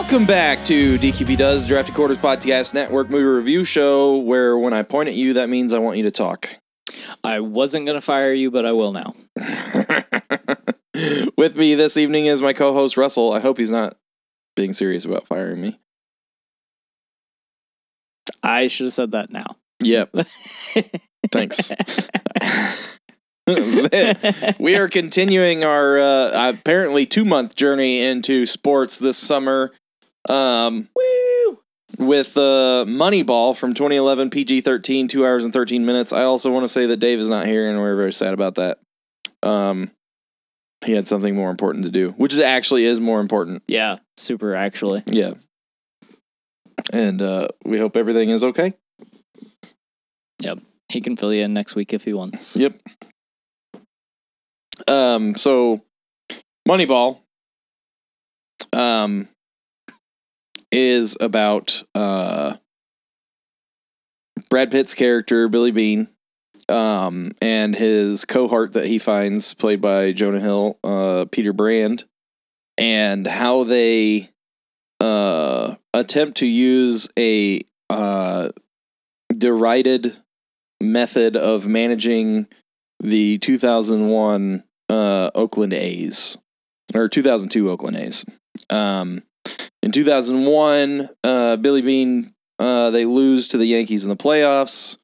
Welcome back to DQP Does Drafty Quarters Podcast Network movie review show, where when I point at you, that means I want you to talk. I wasn't gonna fire you, but I will now. With me this evening is my co-host Russell. I hope he's not being serious about firing me. I should have said that now. Yep. Thanks. we are continuing our uh, apparently two month journey into sports this summer. Um, Woo! with uh, Moneyball from 2011, PG 13, two hours and 13 minutes. I also want to say that Dave is not here, and we're very sad about that. Um, he had something more important to do, which is actually is more important. yeah, super actually. Yeah. And uh, we hope everything is okay. Yep. He can fill you in next week if he wants. Yep. Um. So, Moneyball. Um. Is about uh. Brad Pitt's character Billy Beane, um, and his cohort that he finds, played by Jonah Hill, uh, Peter Brand, and how they uh attempt to use a uh derided method of managing the 2001 uh, Oakland A's or 2002 Oakland A's. Um, in 2001, uh, Billy Beane uh, they lose to the Yankees in the playoffs,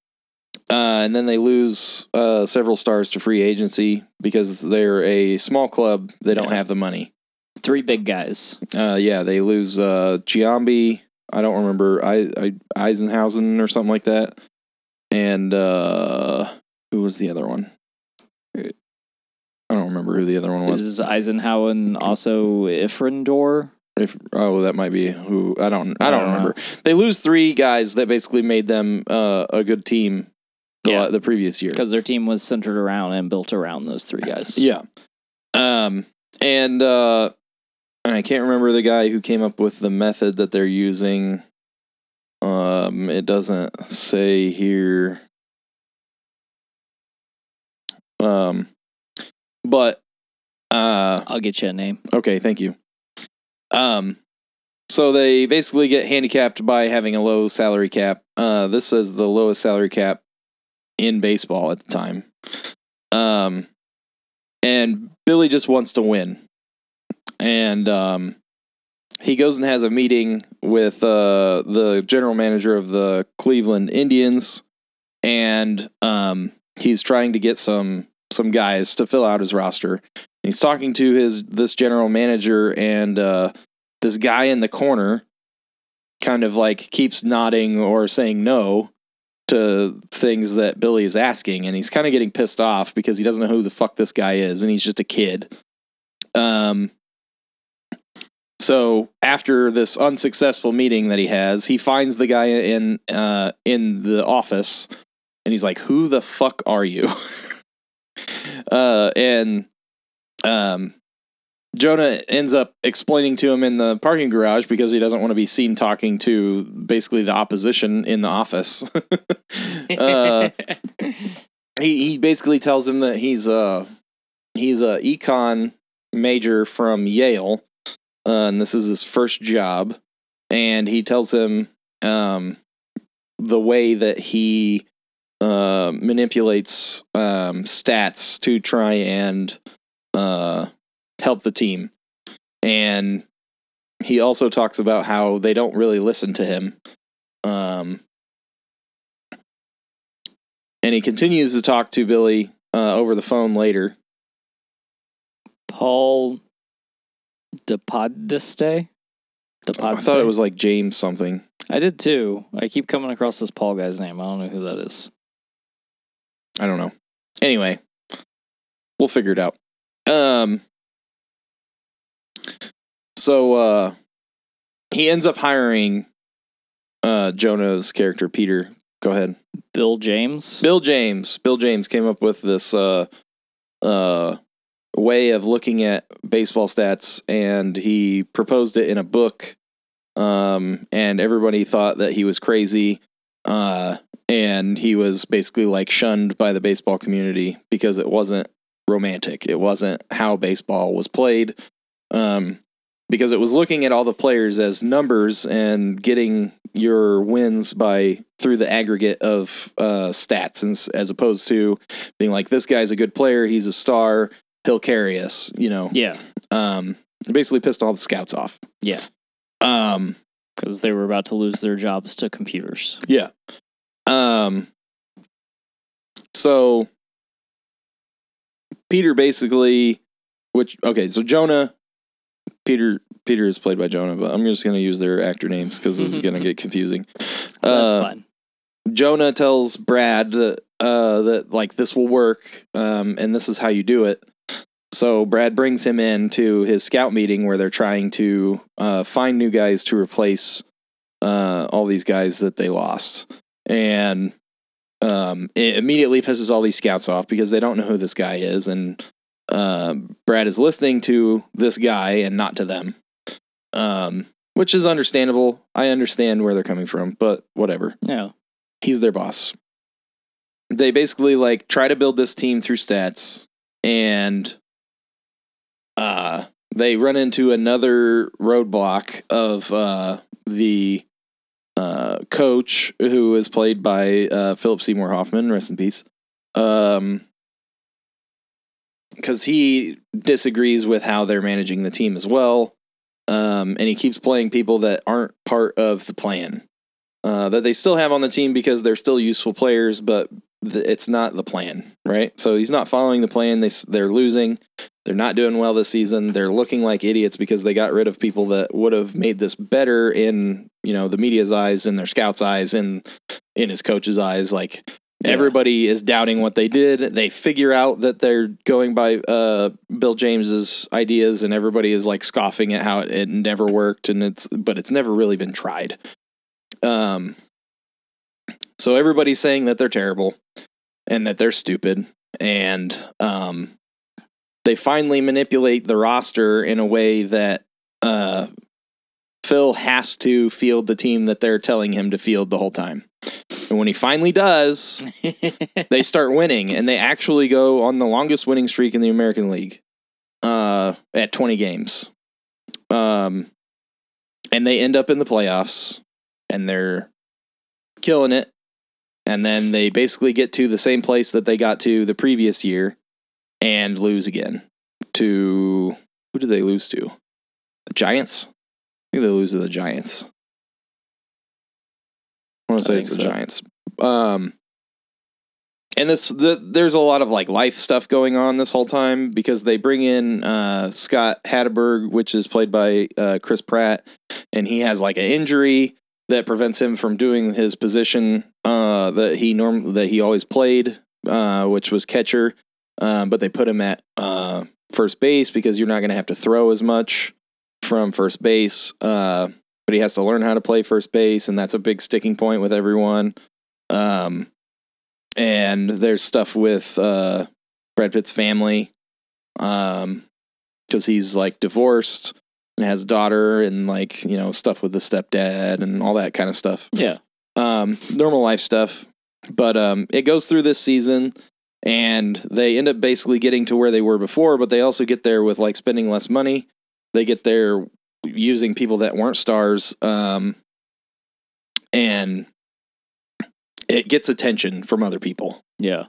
uh, and then they lose uh, several stars to free agency because they're a small club. They don't Yeah. have the money. Three big guys. Uh, yeah, they lose uh, Giambi. I don't remember I, I Eisenhausen or something like that. And uh, who was the other one? I don't remember who the other one was. Is Eisenhower also Ifrindor? If oh, that might be who I don't I I don't don't know. remember. They lose three guys that basically made them uh, a good team the Yeah. the previous year. Because their team was centered around and built around those three guys. Yeah. Um and uh and I can't remember the guy who came up with the method that they're using. Um it doesn't say here. Um but uh I'll get you a name. okay, thank you. Um so they basically get handicapped by having a low salary cap. Uh this says the lowest salary cap in baseball at the time. Um and Billy just wants to win. And um he goes and has a meeting with uh the general manager of the Cleveland Indians and um he's trying to get some some guys to fill out his roster. He's talking to his this general manager and uh this guy in the corner kind of like keeps nodding or saying no to things that Billy is asking, and he's kind of getting pissed off because he doesn't know who the fuck this guy is, and he's just a kid. Um. So after this unsuccessful meeting that he has, he finds the guy in uh in the office, and he's like, "Who the fuck are you?" uh, and um, Jonah ends up explaining to him in the parking garage because he doesn't want to be seen talking to basically the opposition in the office. uh, he he basically tells him that he's a he's a econ major from Yale, uh, and this is his first job. And he tells him um, the way that he uh, manipulates um, stats to try and uh, help the team. And he also talks about how they don't really listen to him. Um, and he continues to talk to Billy uh, over the phone later. Paul DePodesta? I thought it was like James something. I did too. I keep coming across this Paul guy's name. I don't know who that is. I don't know. Anyway, we'll figure it out. Um so uh he ends up hiring uh Jonah's character Peter. Go ahead. Bill James. Bill James. Bill James came up with this uh uh way of looking at baseball stats and he proposed it in a book um and everybody thought that he was crazy uh and he was basically like shunned by the baseball community because it wasn't romantic it wasn't how baseball was played um because it was looking at all the players as numbers and getting your wins by through the aggregate of uh, stats, and, as opposed to being like this guy's a good player, he's a star, he'll carry us. You know, Yeah. um, basically pissed all the scouts off. Yeah. Um, Because they were about to lose their jobs to computers. Yeah. Um so Peter basically which okay, so Jonah Peter Peter is played by Jonah, but I'm just going to use their actor names cuz this is going to get confusing. That's Uh, fine. Jonah tells Brad that uh that like this will work um and this is how you do it. So Brad brings him in to his scout meeting where they're trying to uh find new guys to replace uh all these guys that they lost. And um it immediately pisses all these scouts off because they don't know who this guy is and uh Brad is listening to this guy and not to them. Um which is understandable. I understand where they're coming from, but whatever Yeah. he's their boss. They basically like try to build this team through stats and uh they run into another roadblock of uh the uh coach who is played by uh Philip Seymour Hoffman, rest in peace. Um cuz he disagrees with how they're managing the team as well. Um and he keeps playing people that aren't part of the plan uh, that they still have on the team because they're still useful players, but th- it's not the plan, right? So he's not following the plan. They they're losing. They're not doing well this season. They're looking like idiots because they got rid of people that would have made this better in you know the media's eyes, in their scouts' eyes, and in his coach's eyes. Like Yeah. everybody is doubting what they did. They figure out that they're going by uh, Bill James's ideas, and everybody is like scoffing at how it, it never worked, and it's but it's never really been tried. Um, so everybody's saying that they're terrible and that they're stupid, and um, they finally manipulate the roster in a way that uh, Phil has to field the team that they're telling him to field the whole time. And when he finally does, they start winning, and they actually go on the longest winning streak in the American League uh, at 20 games. Um, and they end up in the playoffs, and they're killing it. And then they basically get to the same place that they got to the previous year and lose again to who did they lose to? The Giants? I think they lose to the Giants. I want to say it's the so. Giants. Um, and this the, there's a lot of like life stuff going on this whole time because they bring in uh, Scott Hatteberg, which is played by uh, Chris Pratt, and he has like an injury that prevents him from doing his position uh, that he norm that he always played, uh, which was catcher. Um, but they put him at uh, first base because you're not going to have to throw as much from first base. Uh, but he has to learn how to play first base, and that's a big sticking point with everyone. Um, and there's stuff with uh, Brad Pitt's family, um, because he's like divorced and has a daughter, and like you know stuff with the stepdad and all that kind of stuff. yeah. Um, normal life stuff, but um, it goes through this season, and they end up basically getting to where they were before, but they also get there with like spending less money. They get there using people that weren't stars, um, and it gets attention from other people. Yeah.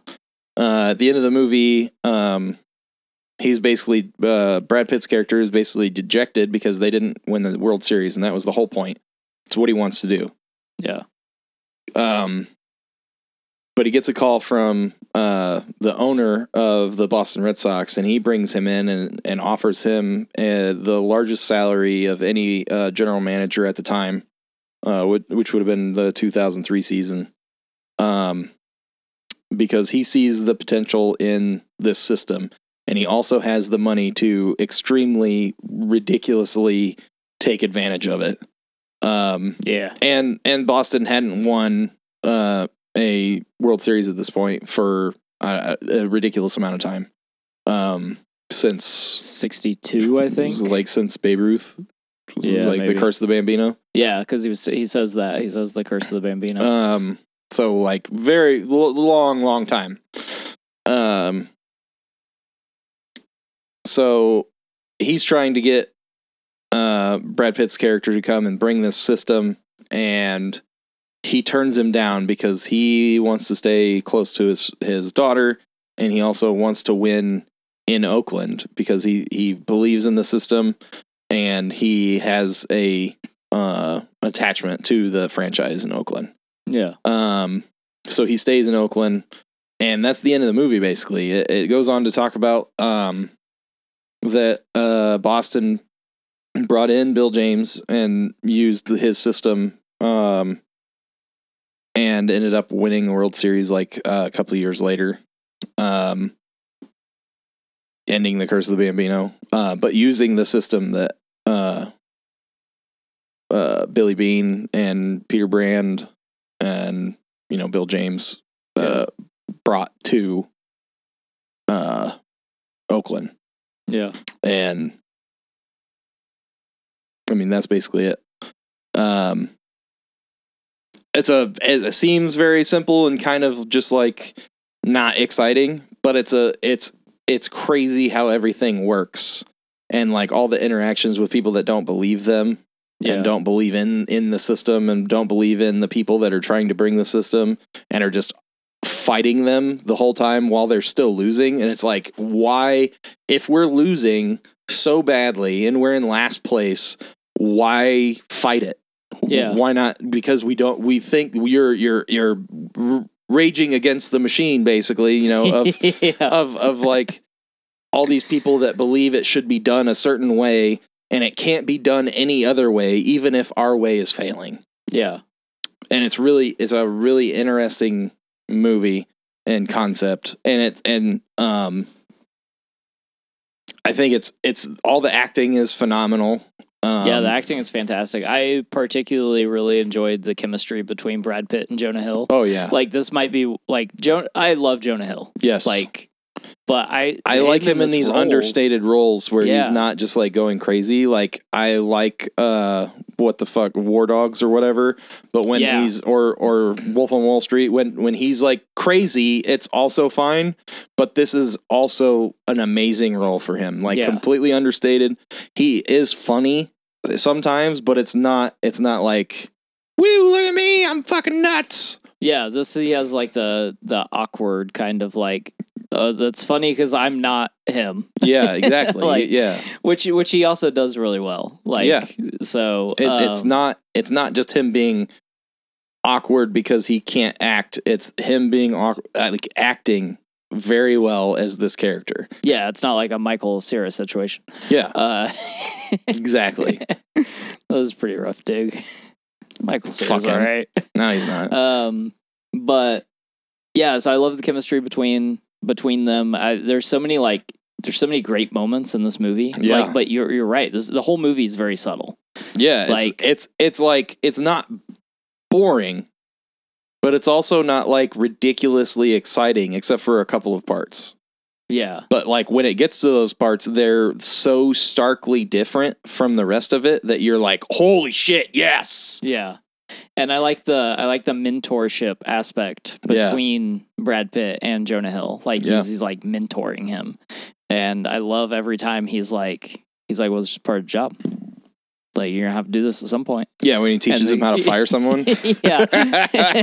Uh, at the end of the movie, um, he's basically uh, Brad Pitt's character is basically dejected because they didn't win the World Series, and that was the whole point. It's what he wants to do. Yeah. Um, but he gets a call from uh, the owner of the Boston Red Sox, and he brings him in and, and offers him uh, the largest salary of any uh, general manager at the time, uh, which, which would have been the 2003 season. Um, because he sees the potential in this system, and he also has the money to extremely ridiculously take advantage of it. Um, Yeah. and and Boston hadn't won uh, a World Series at this point for uh, a ridiculous amount of time. Um, since 62, I think. like since Babe Ruth, Yeah, like maybe. the Curse of the Bambino. Yeah, because he was he says that he says the curse of the Bambino. Um, so like very l- long, long time. Um, so he's trying to get uh, Brad Pitt's character to come and bring this system, and he turns him down because he wants to stay close to his his daughter, and he also wants to win in Oakland because he he believes in the system, and he has a uh, attachment to the franchise in Oakland. Yeah. Um, so he stays in Oakland, and that's the end of the movie. Basically, it, it goes on to talk about um, that uh, Boston brought in Bill James and used his system, um, and ended up winning the World Series like uh, a couple of years later, um, ending the curse of the Bambino. Uh, but using the system that uh, uh, Billy Beane and Peter Brand and you know Bill James uh, brought to uh, Oakland, Yeah. and I mean that's basically it. Um, it's a it seems very simple and kind of just like not exciting, but it's a it's it's crazy how everything works and like all the interactions with people that don't believe them Yeah. and don't believe in in the system and don't believe in the people that are trying to bring the system and are just fighting them the whole time while they're still losing and it's like why if we're losing so badly and we're in last place why fight it Yeah. why not because we don't we think you're you're you're raging against the machine basically you know of yeah. of of like all these people that believe it should be done a certain way and it can't be done any other way even if our way is failing yeah. and it's really it's a really interesting movie and concept and it and um i think it's it's all the acting is phenomenal um, yeah, the acting is fantastic. I particularly really enjoyed the chemistry between Brad Pitt and Jonah Hill. oh yeah Like this might be like Jonah. I love Jonah Hill. yes Like, but I I like him in these role- understated roles where Yeah. he's not just like going crazy. Like I like uh what the fuck War Dogs or whatever, but when Yeah. he's or or Wolf on Wall Street when when he's like crazy, it's also fine, but this is also an amazing role for him. Like Yeah. completely understated. He is funny sometimes, but it's not it's not like Woo, look at me, I'm fucking nuts. Yeah, this he has like the the awkward kind of like. Uh, that's funny because I'm not him, Yeah, exactly. Like, yeah. which which he also does really well. Like, Yeah. So It, it's um, not it's not just him being awkward because he can't act. It's him being awkward, like acting very well as this character. Yeah, it's not like a Michael Cera situation. Yeah, Uh, exactly. that was a pretty rough dig. Michael Cera's Fuck all right. no, he's not. Um, but yeah, so I love the chemistry between between them. I, there's so many like there's so many great moments in this movie. Yeah. Like, but you're you're right. This the whole movie is very subtle. yeah, it's, like- it's it's like it's not boring, but it's also not like ridiculously exciting, except for a couple of parts. Yeah. But like when it gets to those parts, they're so starkly different from the rest of it that you're like, holy shit, yes. Yeah. And I like the I like the mentorship aspect Yeah. between Brad Pitt and Jonah Hill. Like he's Yeah. he's like mentoring him. And I love every time he's like he's like, Well, it's just part of the job. Like you're gonna have to do this at some point. Yeah, when he teaches him how to fire someone. yeah.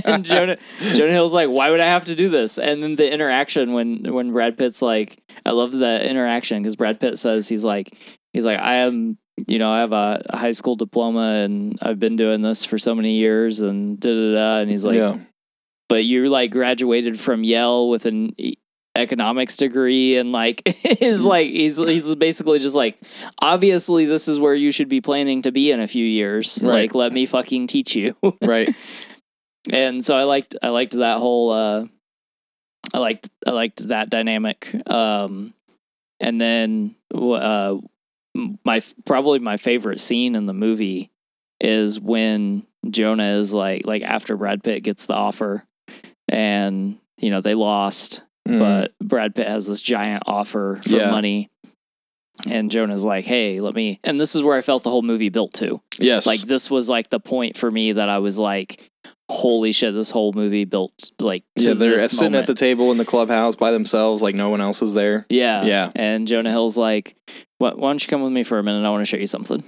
and Jonah Jonah Hill's like, why would I have to do this? And then the interaction when when Brad Pitt's like, I love the interaction because Brad Pitt says he's like he's like I am you know I have a, high school diploma and I've been doing this for so many years and da da da and he's like, yeah. but you like graduated from Yale with an economics degree and like is like he's he's basically just like obviously this is where you should be planning to be in a few years Right. like let me fucking teach you Right. and so I liked I liked that whole uh I liked I liked that dynamic um and then uh my probably my favorite scene in the movie is when Jonah is like like after Brad Pitt gets the offer and you know they lost Mm. but Brad Pitt has this giant offer for Yeah. money and Jonah's like hey let me and this is where I felt the whole movie built to yes. like this was like the point for me that I was like, holy shit, this whole movie built like yeah, they're sitting at the table in the clubhouse by themselves, like no one else is there. yeah Yeah. And Jonah Hill's like, why, why don't you come with me for a minute? I want to show you something.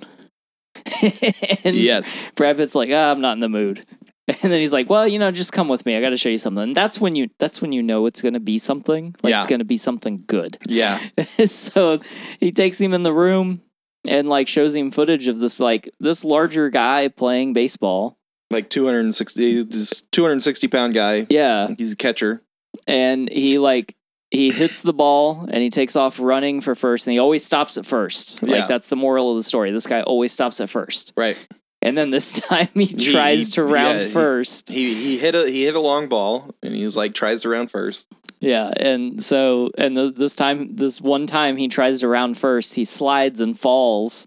and yes. Brad Pitt's like, ah, I'm not in the mood. And then he's like, "Well, you know, just come with me. I got to show you something." And that's when you that's when you know it's going to be something. Like Yeah. it's going to be something good. Yeah. so he takes him in the room and like shows him footage of this like this larger guy playing baseball. Like 260, this 260 pound guy. Yeah, He's a catcher. and he like he hits the ball and he takes off running for first and he always stops at first. Like Yeah. that's the moral of the story. This guy always stops at first. Right. And then this time he tries he- to round yeah, first. He he hit a he hit a long ball and he's like tries to round first. Yeah, and so and th- this time, this one time, he tries to round first. He slides and falls,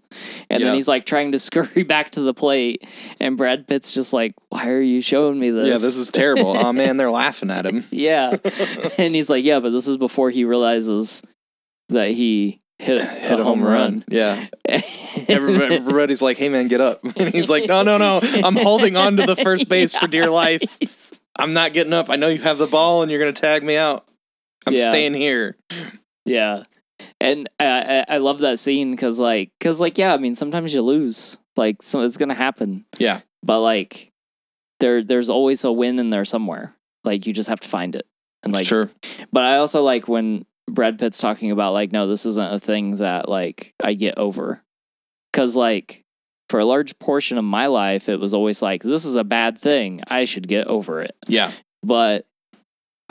and Yeah. then he's like trying to scurry back to the plate. And Brad Pitt's just like, "Why are you showing me this? Yeah, this is terrible. oh man, they're laughing at him. yeah." and he's like, "Yeah, but this is before he realizes that he hit, Hit a home run. Yeah. Everybody, everybody's like, "Hey man, get up!" And he's like, "No, no, no! I'm holding on to the first base for dear life. I'm not getting up. I know you have the ball, and you're gonna tag me out. I'm Yeah. staying here." Yeah, and I I, I love that scene because like because like yeah, I mean sometimes you lose. Like so it's gonna happen. Yeah. but like there there's always a win in there somewhere like you just have to find it and like sure. but i also like when brad pitt's talking about like no this isn't a thing that like i get over because like for a large portion of my life it was always like this is a bad thing. I should get over it. Yeah. but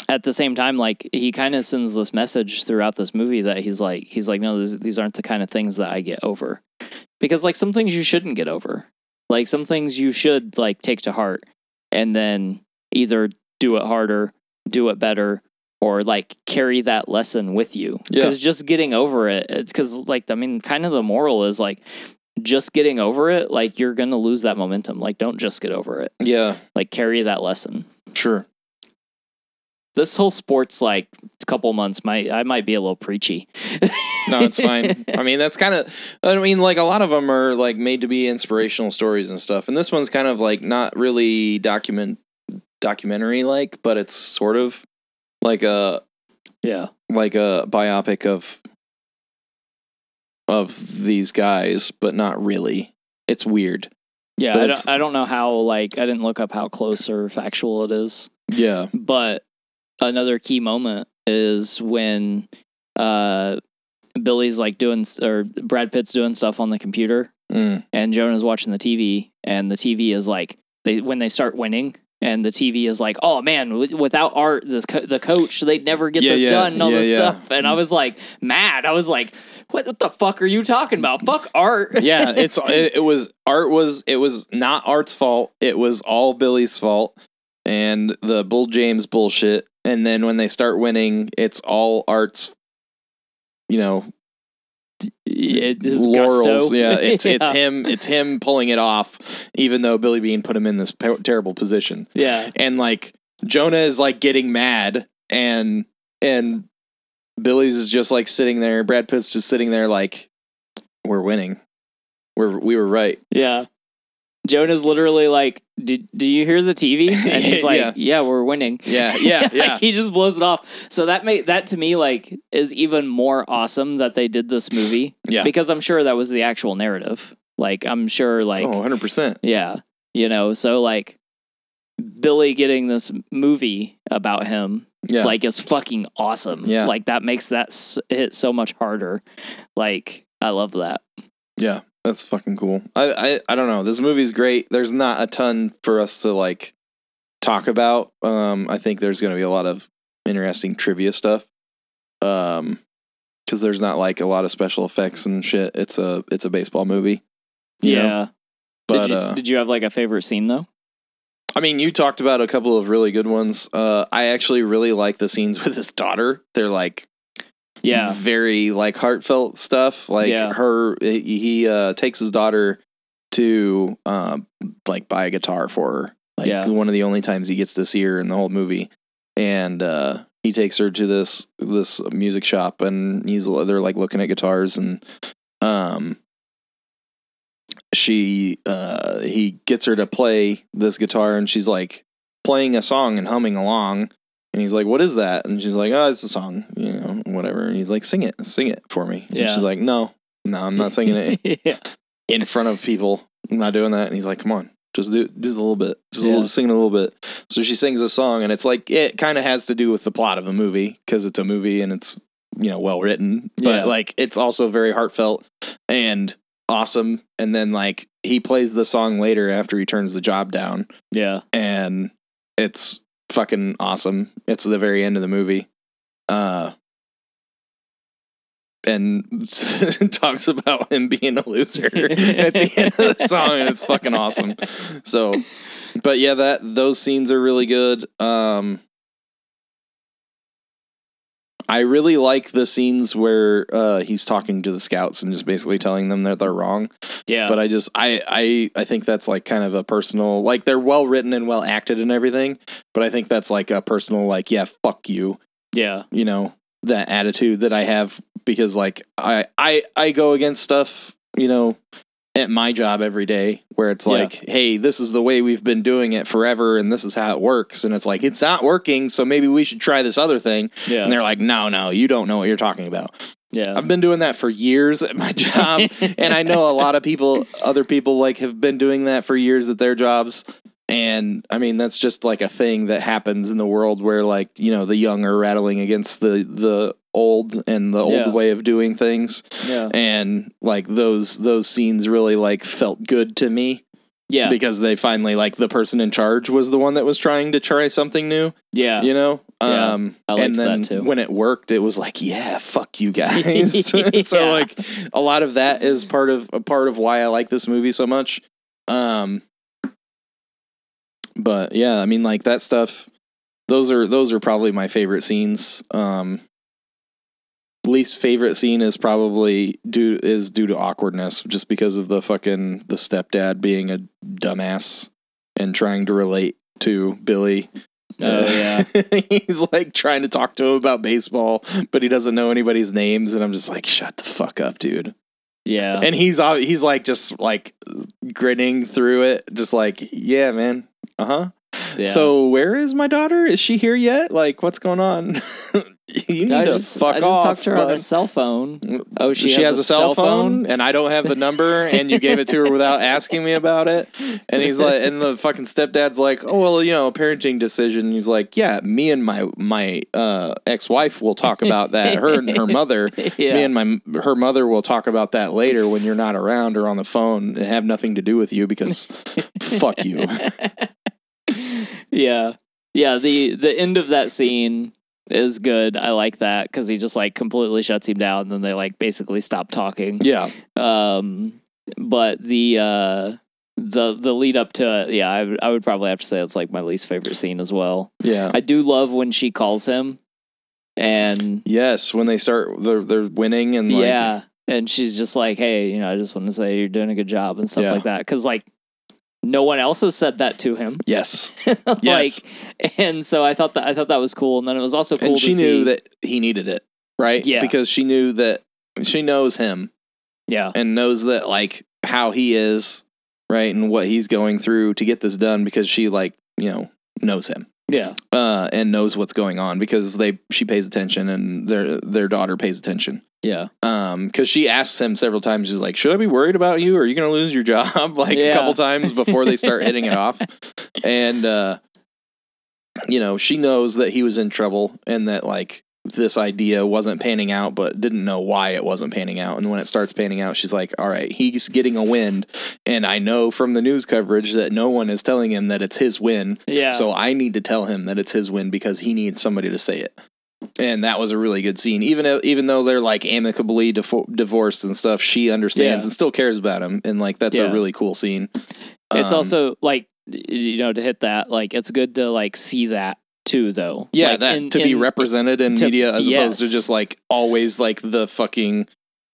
at the same time like he kind of sends this message throughout this movie that he's like he's like no this, these aren't the kind of things that i get over. Because like some things you shouldn't get over. Like some things you should like take to heart and then either do it harder do it better or like carry that lesson with you. Yeah. because just getting over it it's because like i mean kind of the moral is like just getting over it like you're gonna lose that momentum like don't just get over it Yeah. like carry that lesson Sure. this whole sports like couple months might I might be a little preachy. No, it's fine. I mean, that's kind of. I mean, like a lot of them are like made to be inspirational stories and stuff, and this one's kind of like not really document documentary like, but it's sort of like a yeah. like a biopic of of these guys, but not really. It's weird. Yeah, I don't, I don't know how like I didn't look up how close or factual it is. Yeah. But another key moment is when uh Billy's like doing or Brad Pitt's doing stuff on the computer Mm. and Jonah's watching the TV and the TV is like they when they start winning and the TV is like, oh man, w- without art, this co- the coach they'd never get Yeah, this yeah, done and all yeah, this stuff. And I was like mad. I was like, what, what the fuck are you talking about? Fuck art. Yeah, it's it, it was art was it was not art's fault. It was all Billy's fault and the Bull James bullshit. And then when they start winning, it's all art's you know it is laurels. gusto. Yeah, it's it's him it's him pulling it off, even though Billy Beane put him in this pe- terrible position. Yeah. And like Jonah is like getting mad, and and Billy's is just like sitting there. Brad Pitt's just sitting there like, we're winning. We're we were right. Yeah. Jonah's literally like, "Did do you hear the TV?" And he's like, Yeah. "Yeah, we're winning." Yeah, yeah, Like, yeah. he just blows it off. So that made that to me like is even more awesome that they did this movie Yeah. because I'm sure that was the actual narrative. Like I'm sure like oh, 100 percent. yeah, you know, so like Billy getting this movie about him Yeah, like is fucking awesome. Yeah. Like that makes that s- hit so much harder. Like I love that. yeah. That's fucking cool. I, I I don't know. This movie's great. There's not a ton for us to like talk about. Um, I think there's going to be a lot of interesting trivia stuff. Um, because there's not like a lot of special effects and shit. It's a it's a baseball movie. you know? yeah. But did, you, uh, did you have like a favorite scene though? I mean, you talked about a couple of really good ones. Uh, I actually really like the scenes with his daughter. They're like Yeah. very like heartfelt stuff. Like Yeah. her, he uh, takes his daughter to um, like buy a guitar for her. Like Yeah. one of the only times he gets to see her in the whole movie, and uh, he takes her to this this music shop, and he's they're like looking at guitars, and um, she uh, he gets her to play this guitar, and she's like playing a song and humming along. And he's like, "What is that?" And she's like, "Oh, it's a song, you know, whatever." And he's like, "Sing it, sing it for me." And Yeah. she's like, "No, no, I'm not singing it." yeah. in front of people. I'm not doing that. And he's like, come on, just do just a little bit, just a little, sing a little bit. So she sings a song, and it's like it kind of has to do with the plot of the movie because it's a movie and it's you know well written, but Yeah. like it's also very heartfelt and awesome. And then like he plays the song later after he turns the job down, yeah. and it's fucking awesome. It's the very end of the movie. Uh and talks about him being a loser at the end of the song and it's fucking awesome. So but yeah, that those scenes are really good. Um I really like the scenes where uh, he's talking to the scouts and just basically telling them that they're wrong Yeah. but I just I I I think that's like kind of a personal like they're well written and well acted and everything, but I think that's like a personal like yeah fuck you yeah. you know that attitude that I have because like I I I go against stuff you know at my job every day where it's Yeah. like hey this is the way we've been doing it forever and this is how it works and it's like it's not working so maybe we should try this other thing Yeah. and they're like no no you don't know what you're talking about yeah. I've been doing that for years at my job and I know a lot of people, other people, like have been doing that for years at their jobs. And I mean, that's just like a thing that happens in the world where, like, you know, the young are rattling against the the old and the old Yeah. way of doing things. yeah. And like those those scenes really like felt good to me Yeah. because they finally like the person in charge was the one that was trying to try something new. Yeah. You know, Yeah, um, and then that too. when it worked, it was like, yeah, fuck you guys. so Yeah. like, a lot of that is part of a part of why I like this movie so much. Um, but yeah, I mean, like that stuff. Those are those are probably my favorite scenes. Um, least favorite scene is probably due is due to awkwardness, just because of the fucking the stepdad being a dumbass and trying to relate to Billy. Oh, yeah. he's like trying to talk to him about baseball, but he doesn't know anybody's names, and I'm just like, shut the fuck up, dude. Yeah. And he's uh, he's like just like grinning through it, just like, yeah, man, uh huh. yeah. So where is my daughter? Is she here yet? Like, what's going on? you need I to just, fuck I just off. talked to her on her cell phone. Oh, she, she, has, a cell phone, and I don't have the number, and you gave it to her without asking me about it. And he's like, and the fucking stepdad's like, oh well, you know, parenting decision. He's like, yeah, me and my my uh, ex wife will talk about that. Her and her mother, yeah. me and my her mother will talk about that later when you're not around or on the phone and have nothing to do with you because fuck you. yeah. Yeah. The the end of that scene is good. I like that because he just like completely shuts him down. And then they like basically stop talking. Yeah, Um, but the uh the the lead up to it, yeah, I would- I would probably have to say it's like my least favorite scene as well. yeah. I do love when she calls him, and Yes, when they start, they're they're winning and like, yeah, and she's just like, hey, you know, I just want to say you're doing a good job and stuff Yeah. like that because like. No one else has said that to him. yes, like, Yes. and so I thought that I thought that was cool, and then it was also cool. and she knew see- that he needed it, right? Yeah. because she knew that she knows him yeah, and knows that like how he is, right, and what he's going through to get this done because she like you know knows him yeah, uh, and knows what's going on because they she pays attention and their their daughter pays attention. Yeah, Um, because she asks him several times, she's like, "Should I be worried about you? Are you going to lose your job?" like a couple times before they start hitting it off, and uh, you know, she knows that he was in trouble and that like this idea wasn't panning out, but didn't know why it wasn't panning out. And when it starts panning out, she's like, "All right, he's getting a win, and I know from the news coverage that no one is telling him that it's his win." yeah. So I need to tell him that it's his win because he needs somebody to say it. And that was a really good scene. Even though, even though they're like amicably defo- divorced and stuff, she understands Yeah. and still cares about him. And like that's Yeah. a really cool scene. it's Um, also like you know to hit that like it's good to like see that too though. yeah Like, that in- to be represented in to- media as opposed to just like always like the fucking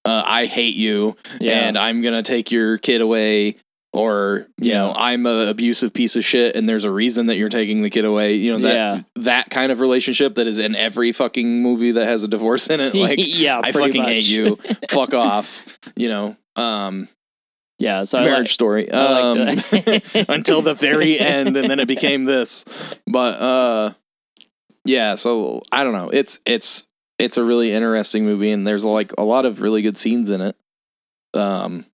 uh, I hate you Yeah. and I'm gonna take your kid away. Or you Yeah. know, I'm an abusive piece of shit, and there's a reason that you're taking the kid away. You know that Yeah. that kind of relationship that is in every fucking movie that has a divorce in it. Like yeah, I fucking much. hate you. Fuck off. You know, um, Yeah, so marriage like, story. I Um, until the very end, and then it became this. But uh, yeah. So I don't know. It's it's it's a really interesting movie, and there's like a lot of really good scenes in it. Um,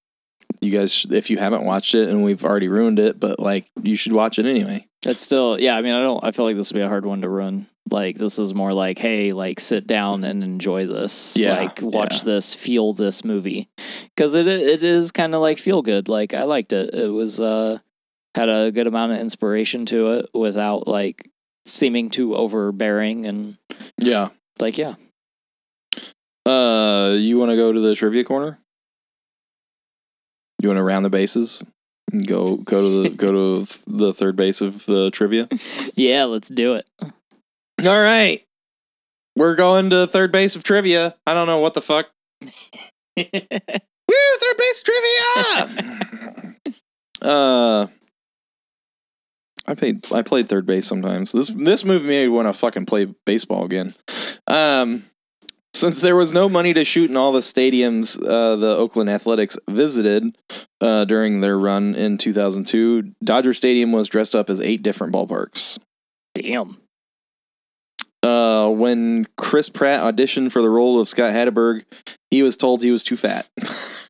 you guys, if you haven't watched it and we've already ruined it, but like you should watch it anyway. It's still, yeah. I mean, I don't. I feel like this would be a hard one to run. Like this is more like, hey, like sit down and enjoy this. Yeah, like watch yeah. this, feel this movie, because it it is kind of like feel good. Like I liked it. It was uh had a good amount of inspiration to it without like seeming too overbearing and Yeah. like yeah. Uh, you want to go to the trivia corner? You want to round the bases? And Go go to the go to the third base of the trivia. Yeah, let's do it. All right, we're going to third base of trivia. I don't know what the fuck. Woo, third base trivia. uh, I played I played third base sometimes. This this movie made me want to fucking play baseball again. Um, since there was no money to shoot in all the stadiums uh, the Oakland Athletics visited uh, during their run in 2002, Dodger Stadium was dressed up as eight different ballparks. Damn. Uh, when Chris Pratt auditioned for the role of Scott Hatteberg, he was told he was too fat.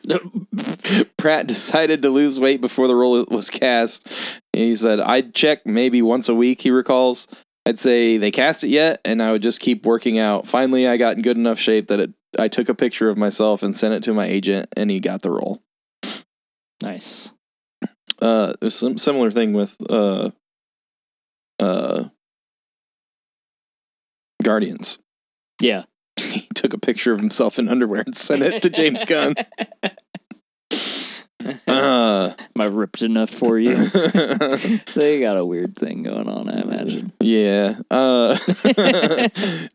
Pratt decided to lose weight before the role was cast. And he said, I'd check maybe once a week, he recalls. I'd say they cast it yet, and I would just keep working out. Finally, I got in good enough shape that it, I took a picture of myself and sent it to my agent, and he got the role. Nice. Uh, there's some similar thing with uh, uh, Guardians. Yeah. He took a picture of himself in underwear and sent it to James Gunn. Uh, Am I ripped enough for you? they got a weird thing going on, I imagine. yeah. Uh,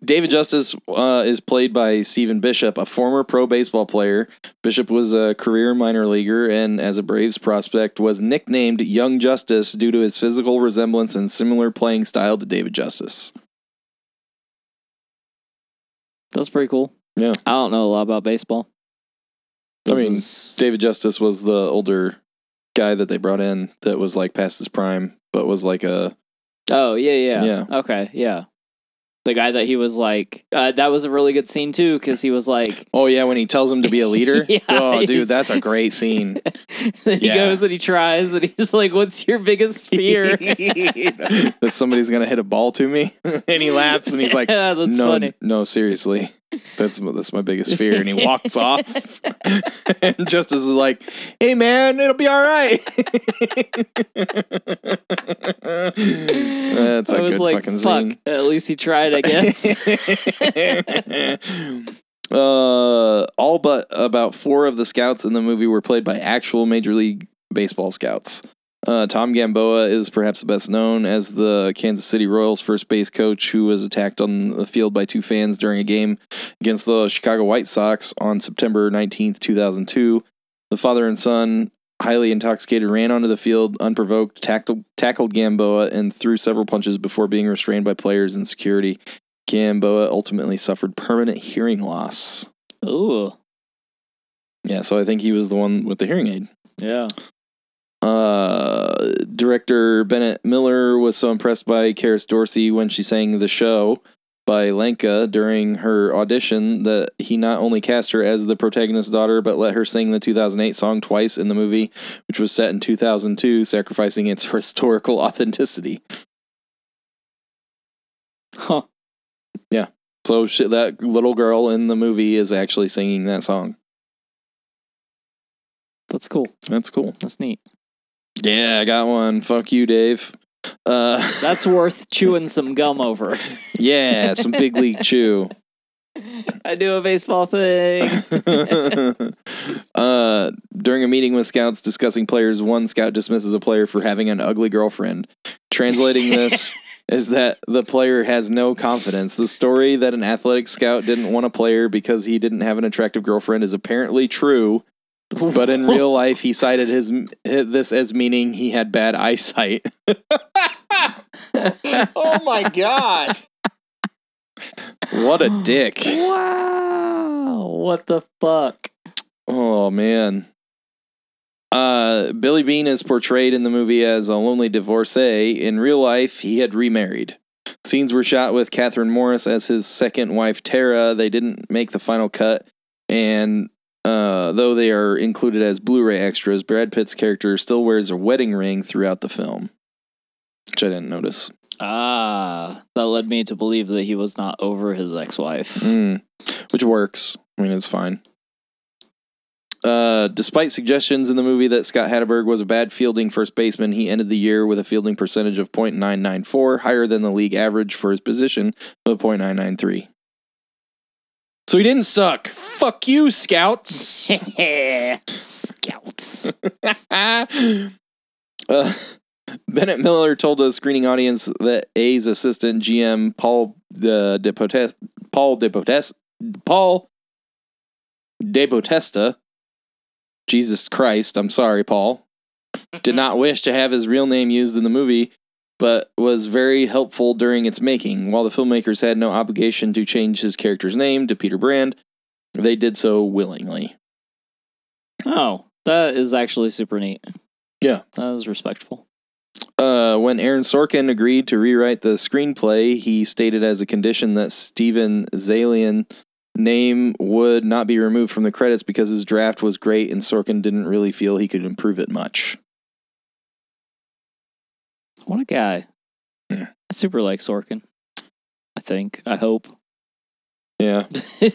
David Justice uh, is played by Stephen Bishop, a former pro baseball player. Bishop was a career minor leaguer and, as a Braves prospect, was nicknamed Young Justice due to his physical resemblance and similar playing style to David Justice. That's pretty cool. Yeah. I don't know a lot about baseball. I mean, is- David Justice was the older guy that they brought in that was like past his prime, but was like a oh yeah, yeah, Yeah. Okay, yeah. The guy that he was like, uh, that was a really good scene too, because he was like, oh yeah when he tells him to be a leader. Yeah, oh dude, that's a great scene. then he Yeah. goes and he tries, and he's like, "What's your biggest fear?" that somebody's gonna hit a ball to me, and he laughs and he's like, yeah, that's "No, funny. no, seriously, that's that's my biggest fear." And he walks off, and Justice is like, "Hey man, it'll be all right." that's a I was good like, fucking "Fuck." scene. At least he tried, I guess. uh, all but about four of the scouts in the movie were played by actual Major League Baseball scouts. Uh, Tom Gamboa is perhaps best known as the Kansas City Royals first base coach who was attacked on the field by two fans during a game against the Chicago White Sox on September 19th, 2002. The father and son, highly intoxicated, ran onto the field unprovoked, tackled, tackled Gamboa, and threw several punches before being restrained by players and security. Gamboa ultimately suffered permanent hearing loss. Ooh, Yeah, so I think he was the one with the hearing aid. yeah. Uh, director Bennett Miller was so impressed by Kerris Dorsey when she sang The Show by Lenka during her audition that he not only cast her as the protagonist's daughter, but let her sing the 2008 song twice in the movie, which was set in 2002, sacrificing its historical authenticity. Huh. Yeah. So she, that little girl in the movie is actually singing that song. That's cool. That's cool. That's neat. Yeah, I got one. Fuck you, Dave. Uh, That's worth chewing some gum over. yeah, some big league chew. I do a baseball thing. uh, during a meeting with scouts discussing players, one scout dismisses a player for having an ugly girlfriend. Translating this is that the player has no confidence. The story that an athletic scout didn't want a player because he didn't have an attractive girlfriend is apparently true, but in real life, he cited his this as meaning he had bad eyesight. oh my god! What a dick! Wow. What the fuck? Oh man. Uh, Billy Beane is portrayed in the movie as a lonely divorcee. In real life, he had remarried. Scenes were shot with Kathryn Morris as his second wife, Tara. They didn't make the final cut, and uh, though they are included as Blu-ray extras, Brad Pitt's character still wears a wedding ring throughout the film, which I didn't notice. Ah, that led me to believe that he was not over his ex-wife. Mm, which works. I mean, it's fine. Uh, despite suggestions in the movie that Scott Hatteberg was a bad fielding first baseman, he ended the year with a fielding percentage of .994, higher than the league average for his position of .993. So he didn't suck. Fuck you, scouts. Scouts. uh, Bennett Miller told a screening audience that A's assistant GM Paul the Depotest, Paul Depotest, Paul Depotesta, Jesus Christ, I'm sorry, Paul, did not wish to have his real name used in the movie, but was very helpful during its making. While the filmmakers had no obligation to change his character's name to Peter Brand, they did so willingly. Oh, that is actually super neat. Yeah. That is respectful. Uh, when Aaron Sorkin agreed to rewrite the screenplay, he stated as a condition that Steven Zaillian name would not be removed from the credits because his draft was great and Sorkin didn't really feel he could improve it much. What a guy. Yeah. I super like Sorkin. I think. I hope. Yeah.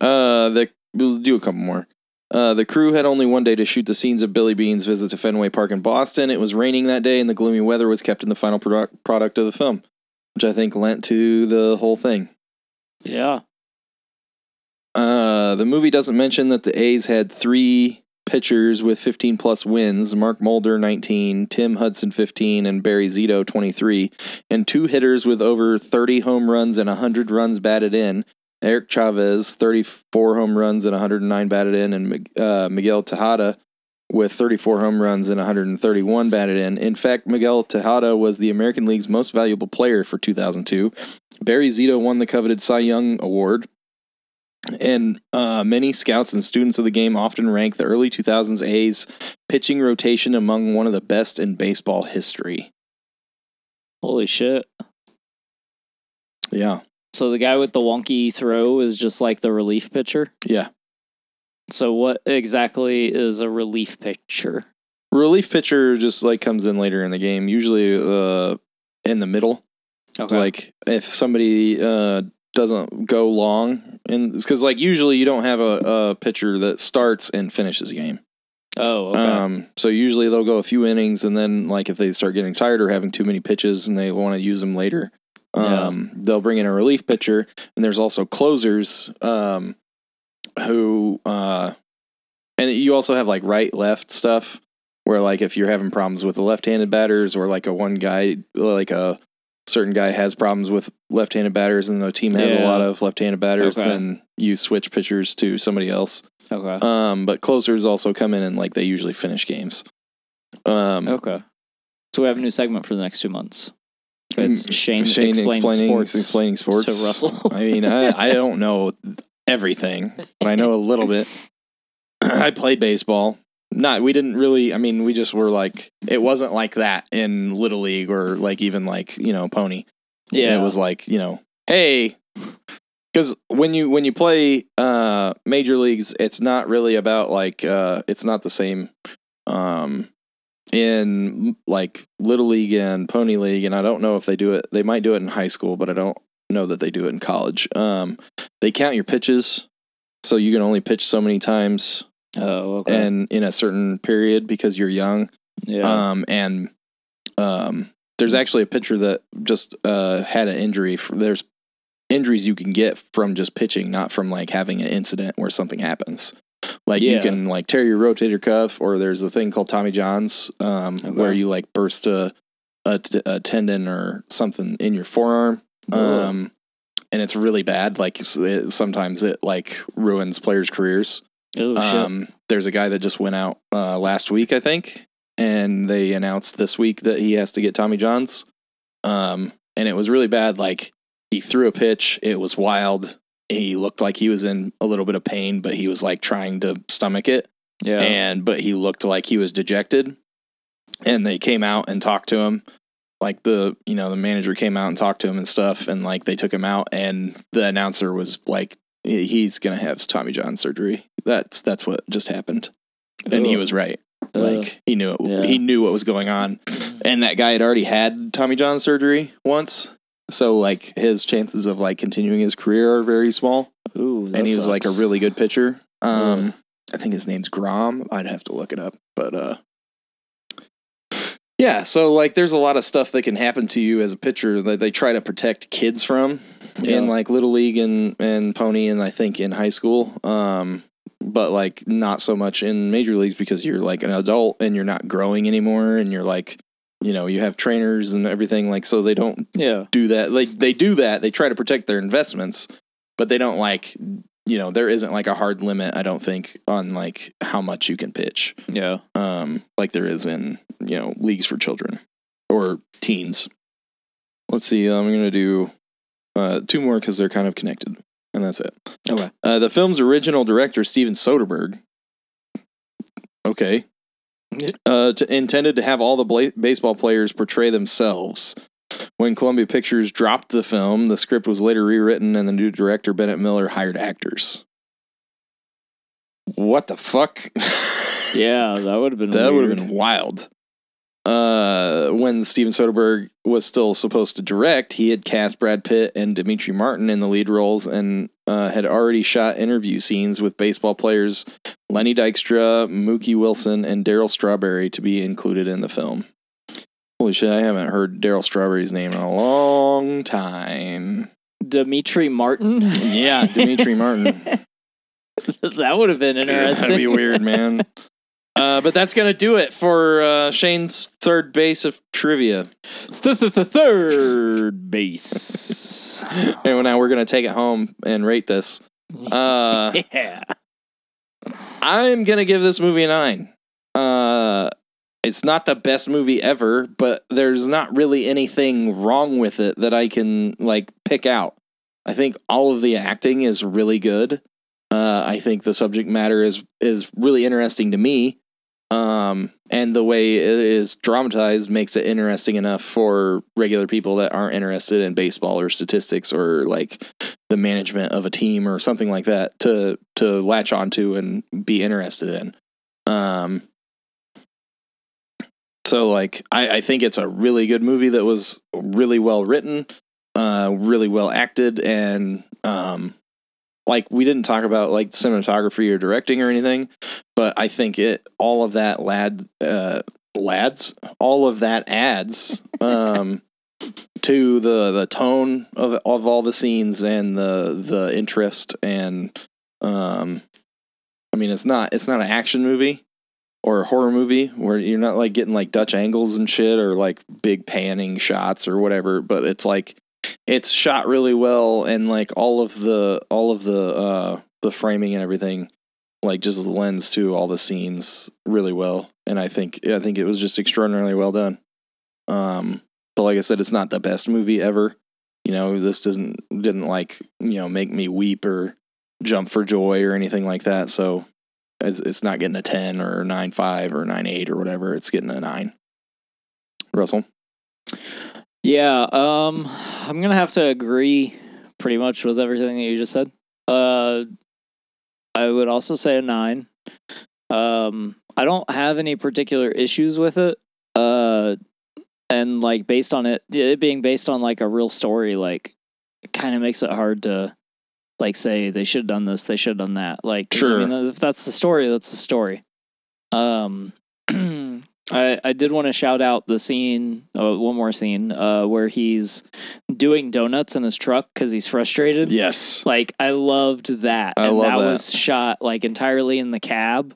Uh, the we'll do a couple more. Uh, the crew had only one day to shoot the scenes of Billy Beane's visit to Fenway Park in Boston. It was raining that day, and the gloomy weather was kept in the final product product of the film, which I think lent to the whole thing. yeah. Uh, the movie doesn't mention that the A's had three pitchers with 15 plus wins Mark Mulder, 19, Tim Hudson, 15, and Barry Zito, 23, and two hitters with over 30 home runs and 100 runs batted in. Eric Chavez, 34 home runs and 109 batted in, and uh, Miguel Tejada with 34 home runs and 131 batted in. In fact, Miguel Tejada was the American League's most valuable player for 2002. Barry Zito won the coveted Cy Young Award. And uh, many scouts and students of the game often rank the early 2000s A's pitching rotation among one of the best in baseball history. Holy shit. Yeah. So the guy with the wonky throw is just like the relief pitcher. Yeah. So what exactly is a relief pitcher? Relief pitcher just like comes in later in the game, usually uh, in the middle. It's like if somebody uh, doesn't go long, and because like usually you don't have a, a pitcher that starts and finishes a game. oh, okay. Um, so usually they'll go a few innings, and then like if they start getting tired or having too many pitches, and they want to use them later, um, they'll bring in a relief pitcher. And there's also closers, um, who, uh, and you also have like right left stuff where like if you're having problems with the left-handed batters or like a one guy like a certain guy has problems with left-handed batters and the team has a lot of left-handed batters Okay. then you switch pitchers to somebody else okay. um, but closers also come in and like they usually finish games. Um, okay. So we have a new segment for the next two months. It's Shane, Shane explains explaining sports explaining sports to Russell. I mean, I, I don't know everything, but I know a little bit. I played baseball. Not we didn't really. I mean, we just were like it wasn't like that in little league or like even like you know pony. yeah. It was like, you know, hey, because when you when you play uh major leagues, it's not really about like uh it's not the same um in like little league and pony league and I don't know if they do it they might do it in high school, but I don't know that they do it in college. Um they count your pitches so you can only pitch so many times oh, okay. and in a certain period because you're young. yeah. Um, and um, there's actually a pitcher that just uh, had an injury. f- There's injuries you can get from just pitching, not from like having an incident where something happens. Like you can like tear your rotator cuff, or there's a thing called Tommy John's, um, Okay. where you like burst a, a t- a tendon or something in your forearm. Um, and it's really bad. Like it, sometimes it like ruins players' careers. Oh, shit. Um, there's a guy that just went out uh, last week, I think, and they announced this week that he has to get Tommy John's. Um, and it was really bad. Like he threw a pitch, it was wild. He looked like he was in a little bit of pain, but he was like trying to stomach it. yeah. And but he looked like he was dejected. And they came out and talked to him. Like the you know the manager came out and talked to him and stuff, and like they took him out, and the announcer was like, "He's gonna have Tommy John surgery that's that's what just happened, and he was right. Like he knew it. Yeah. He knew what was going on, and that guy had already had Tommy John surgery once. So like his chances of like continuing his career are very small. Ooh, and he was like a really good pitcher. Um, I think his name's Grom. I'd have to look it up, but uh, yeah. So like, there's a lot of stuff that can happen to you as a pitcher that they try to protect kids from Yeah. in like little league and and pony, and I think in high school. Um, but like not so much in major leagues because you're like an adult and you're not growing anymore, and you're like, you know, you have trainers and everything like so they don't yeah, do that. Like they do that. They try to protect their investments, but they don't like you know there isn't like a hard limit. I don't think on like how much you can pitch, yeah. um, like there is in you know leagues for children or teens. Let's see. I'm gonna do uh, two more because they're kind of connected, and that's it. Okay. Uh, the film's original director Steven Soderbergh. Okay. Uh, to, intended to have all the bla- baseball players portray themselves. When Columbia Pictures dropped the film, the script was later rewritten, and the new director Bennett Miller hired actors. What the fuck? Yeah, that would have been that would have been wild. Uh, when Steven Soderbergh was still supposed to direct, he had cast Brad Pitt and Demetri Martin in the lead roles and uh, had already shot interview scenes with baseball players Lenny Dykstra, Mookie Wilson, and Darryl Strawberry to be included in the film. Holy shit, I haven't heard Darryl Strawberry's name in a long time. Demetri Martin. Yeah, Demetri Martin. that would have been interesting. That'd be weird, man. Uh, but that's gonna do it for uh, Shane's third base of trivia. Third base. And now we're gonna take it home and rate this. Uh, yeah. I'm gonna give this movie a nine. Uh, it's not the best movie ever, but there's not really anything wrong with it that I can like pick out. I think all of the acting is really good. Uh, I think the subject matter is is really interesting to me. Um, and the way it is dramatized makes it interesting enough for regular people that aren't interested in baseball or statistics or like the management of a team or something like that to to latch onto and be interested in. Um, so like I, I think it's a really good movie that was really well written, uh, really well acted, and um, like we didn't talk about like cinematography or directing or anything, but I think it all of that lad uh, lads all of that adds um, to the the tone of of all the scenes and the the interest and um, I mean it's not it's not an action movie or a horror movie where you're not like getting like Dutch angles and shit or like big panning shots or whatever, but it's like it's shot really well and like all of the all of the uh the framing and everything like just lends to all the scenes really well and I think I think it was just extraordinarily well done. Um but like I said it's not the best movie ever. You know, this doesn't didn't like, you know, make me weep or jump for joy or anything like that. So it's, it's not getting a 10 or a 9.5 or 9.8 or whatever. It's getting a 9. Russell? Yeah, um I'm going to have to agree pretty much with everything that you just said. Uh I would also say a 9. Um I don't have any particular issues with it. Uh and like based on it it being based on like a real story like it kind of makes it hard to like say they should have done this, they should have done that. Like, Sure. I mean if that's the story, that's the story. Um I, I did want to shout out the scene, uh, one more scene, uh, where he's doing donuts in his truck because he's frustrated. Yes. Like I loved that, I and love that, that. was shot like entirely in the cab.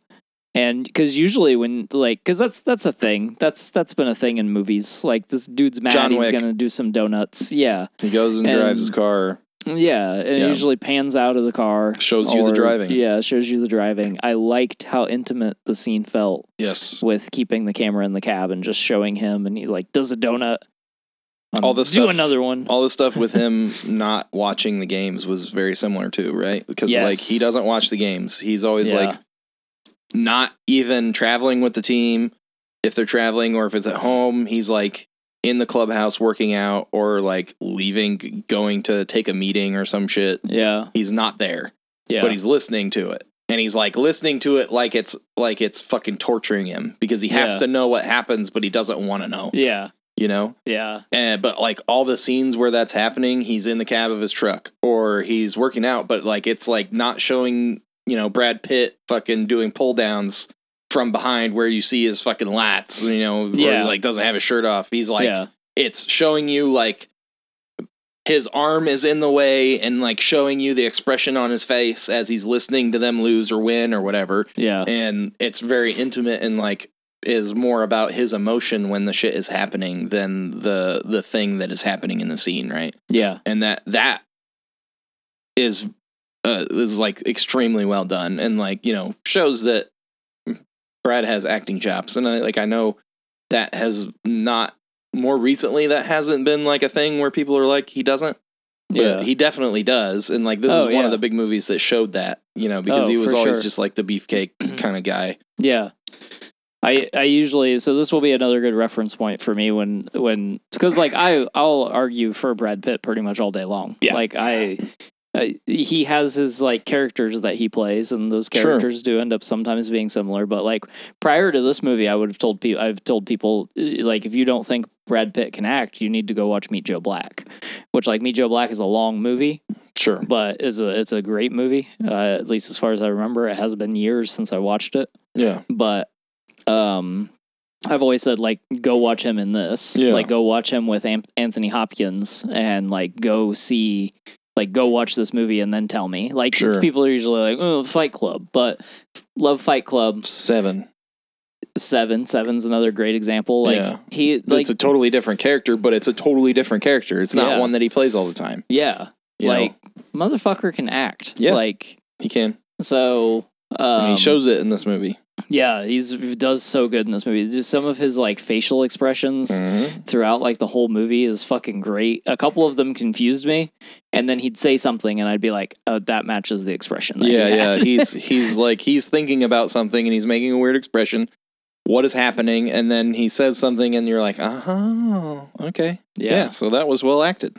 And because usually when like because that's that's a thing that's that's been a thing in movies like this dude's mad John he's Wick. gonna do some donuts yeah He goes and, And- drives his car. Yeah and it Yeah. usually pans out of the car Shows you the driving. yeah shows you the driving I liked how intimate the scene felt Yes. with keeping the camera in the cab and just showing him and he like does a donut. Um, All the do stuff- another one. All the stuff with him not watching the games was very similar too, right? Because Yes. like he doesn't watch the games. He's always Yeah. like not even traveling with the team if they're traveling or if it's at home, he's like in the clubhouse working out or like leaving going to take a meeting or some shit. yeah, He's not there. yeah, but he's listening to it. and he's like listening to it like it's like it's fucking torturing him because he has Yeah. to know what happens, but he doesn't want to know. Yeah. You know, Yeah. and but like all the scenes where that's happening, he's in the cab of his truck or he's working out, but like it's like not showing you know Brad Pitt fucking doing pull downs from behind where you see his fucking lats, you know, where Yeah. he like doesn't have his shirt off. He's like yeah. it's showing you like his arm is in the way and like showing you the expression on his face as he's listening to them lose or win or whatever Yeah. and it's very intimate and like is more about his emotion when the shit is happening than the the thing that is happening in the scene right Yeah. and that that is uh, is like extremely well done and like you know shows that Brad has acting chops and I like I know that has not more recently that hasn't been like a thing where people are like he doesn't but Yeah. he definitely does and like this Oh, is one yeah. of the big movies that showed that you know because Oh, he was always sure. just like the beefcake mm-hmm. kind of guy Yeah. I I usually so this will be another good reference point for me when when because like I I'll argue for Brad Pitt pretty much all day long. Yeah. Like I. Uh, he has his like characters that he plays, and those Sure. characters do end up sometimes being similar. But like prior to this movie, I would have told people, I've told people, uh, like if you don't think Brad Pitt can act, you need to go watch Meet Joe Black, which like Meet Joe Black is a long movie, sure but it's a it's a great movie. Uh, at least as far as I remember, it has been years since I watched it yeah but um I've always said like go watch him in this. Yeah. Like go watch him with Am- Anthony Hopkins and like go see like go watch this movie and then tell me. Like Sure. people are usually like, "Oh, Fight Club." But love Fight Club seven 7. Seven's another great example. Like Yeah. he like it's a totally different character but it's a totally different character it's not Yeah. one that he plays all the time yeah. you like know? motherfucker can act. Yeah. Like he can so um, he shows it in this movie yeah, he's he does so good in this movie. Just some of his like facial expressions Mhm. throughout like the whole movie is fucking great. A couple of them confused me, and then he'd say something, and I'd be like, "Oh, that matches the expression." That yeah had." yeah he's he's like he's thinking about something and he's making a weird expression what is happening and then he says something and you're like oh okay yeah, yeah, so that was well acted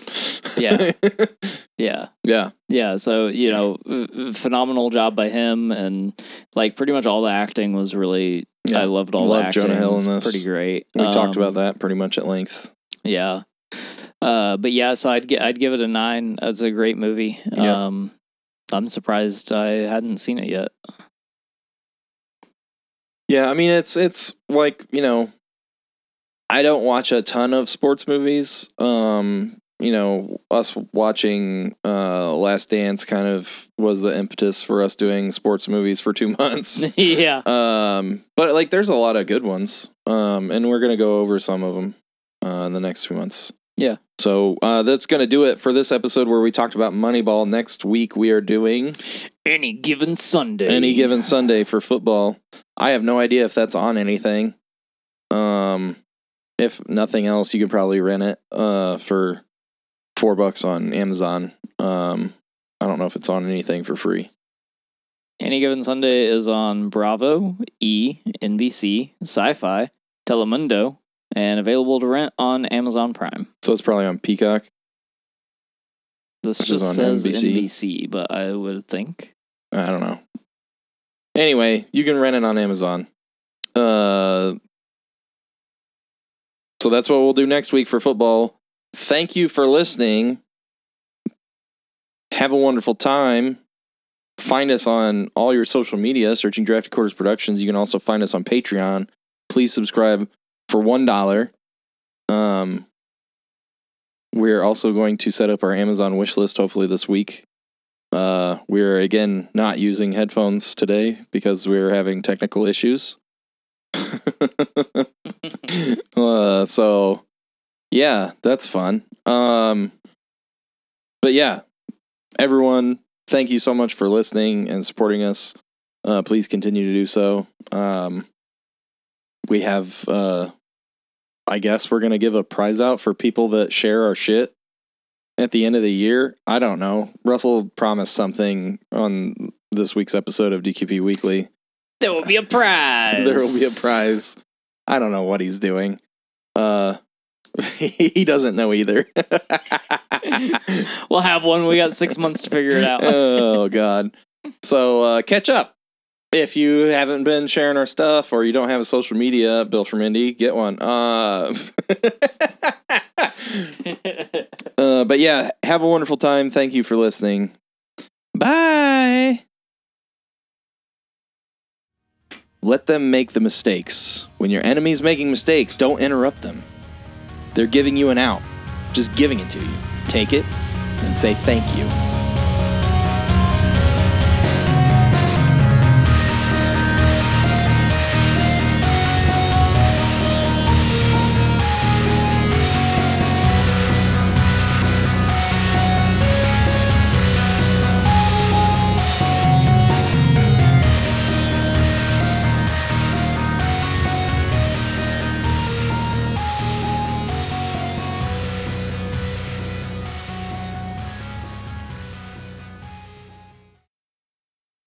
Yeah. yeah, yeah yeah. So you know, uh, phenomenal job by him, and like pretty much all the acting was really. Yeah. I loved all Loved the acting. Jonah Hill in this. Pretty great. we talked Um, about that pretty much at length Yeah. Uh, but yeah, so I'd get I'd give it a nine. It's a great movie. Yeah. Um, I'm surprised I hadn't seen it yet. Yeah, I mean it's it's like, you know, I don't watch a ton of sports movies. Um, you know, us watching uh Last Dance kind of was the impetus for us doing sports movies for 2 months. yeah. um, but like there's a lot of good ones. Um, and we're going to go over some of them uh in the next few months. Yeah. So, uh that's going to do it for this episode where we talked about Moneyball. Next week we are doing Any given Sunday. any given Sunday for football. I have no idea if that's on anything. Um, if nothing else, you can probably rent it uh for four bucks on Amazon. Um, I don't know if it's on anything for free. Any given Sunday is on Bravo, E, NBC, Sci-Fi, Telemundo, and available to rent on Amazon Prime. So it's probably on Peacock. This Which just says NBC. NBC, but I would think. I don't know. Anyway, you can rent it on Amazon. Uh, so that's what we'll do next week for football. Thank you for listening. Have a wonderful time. Find us on all your social media, searching Drafty Quarters Productions. You can also find us on Patreon. Please subscribe for one dollar. Um, we're also going to set up our Amazon wish list hopefully this week. Uh, we're again not using headphones today because we're having technical issues. uh, so yeah, that's fun. Um, but yeah, everyone, thank you so much for listening and supporting us. Uh, please continue to do so. Um, we have, uh, I guess we're gonna give a prize out for people that share our shit at the end of the year. I don't know. Russell promised something on this week's episode of DQP Weekly. There will be a prize. There will be a prize. I don't know what he's doing. Uh he doesn't know either. we'll have one. We got six months to figure it out. oh god. So uh catch up. If you haven't been sharing our stuff or you don't have a social media, Bill from Indy, get one. Uh, uh, but yeah, have a wonderful time. Thank you for listening. Bye. Let them make the mistakes. When your enemy's making mistakes, don't interrupt them. They're giving you an out, just giving it to you. Take it and say thank you.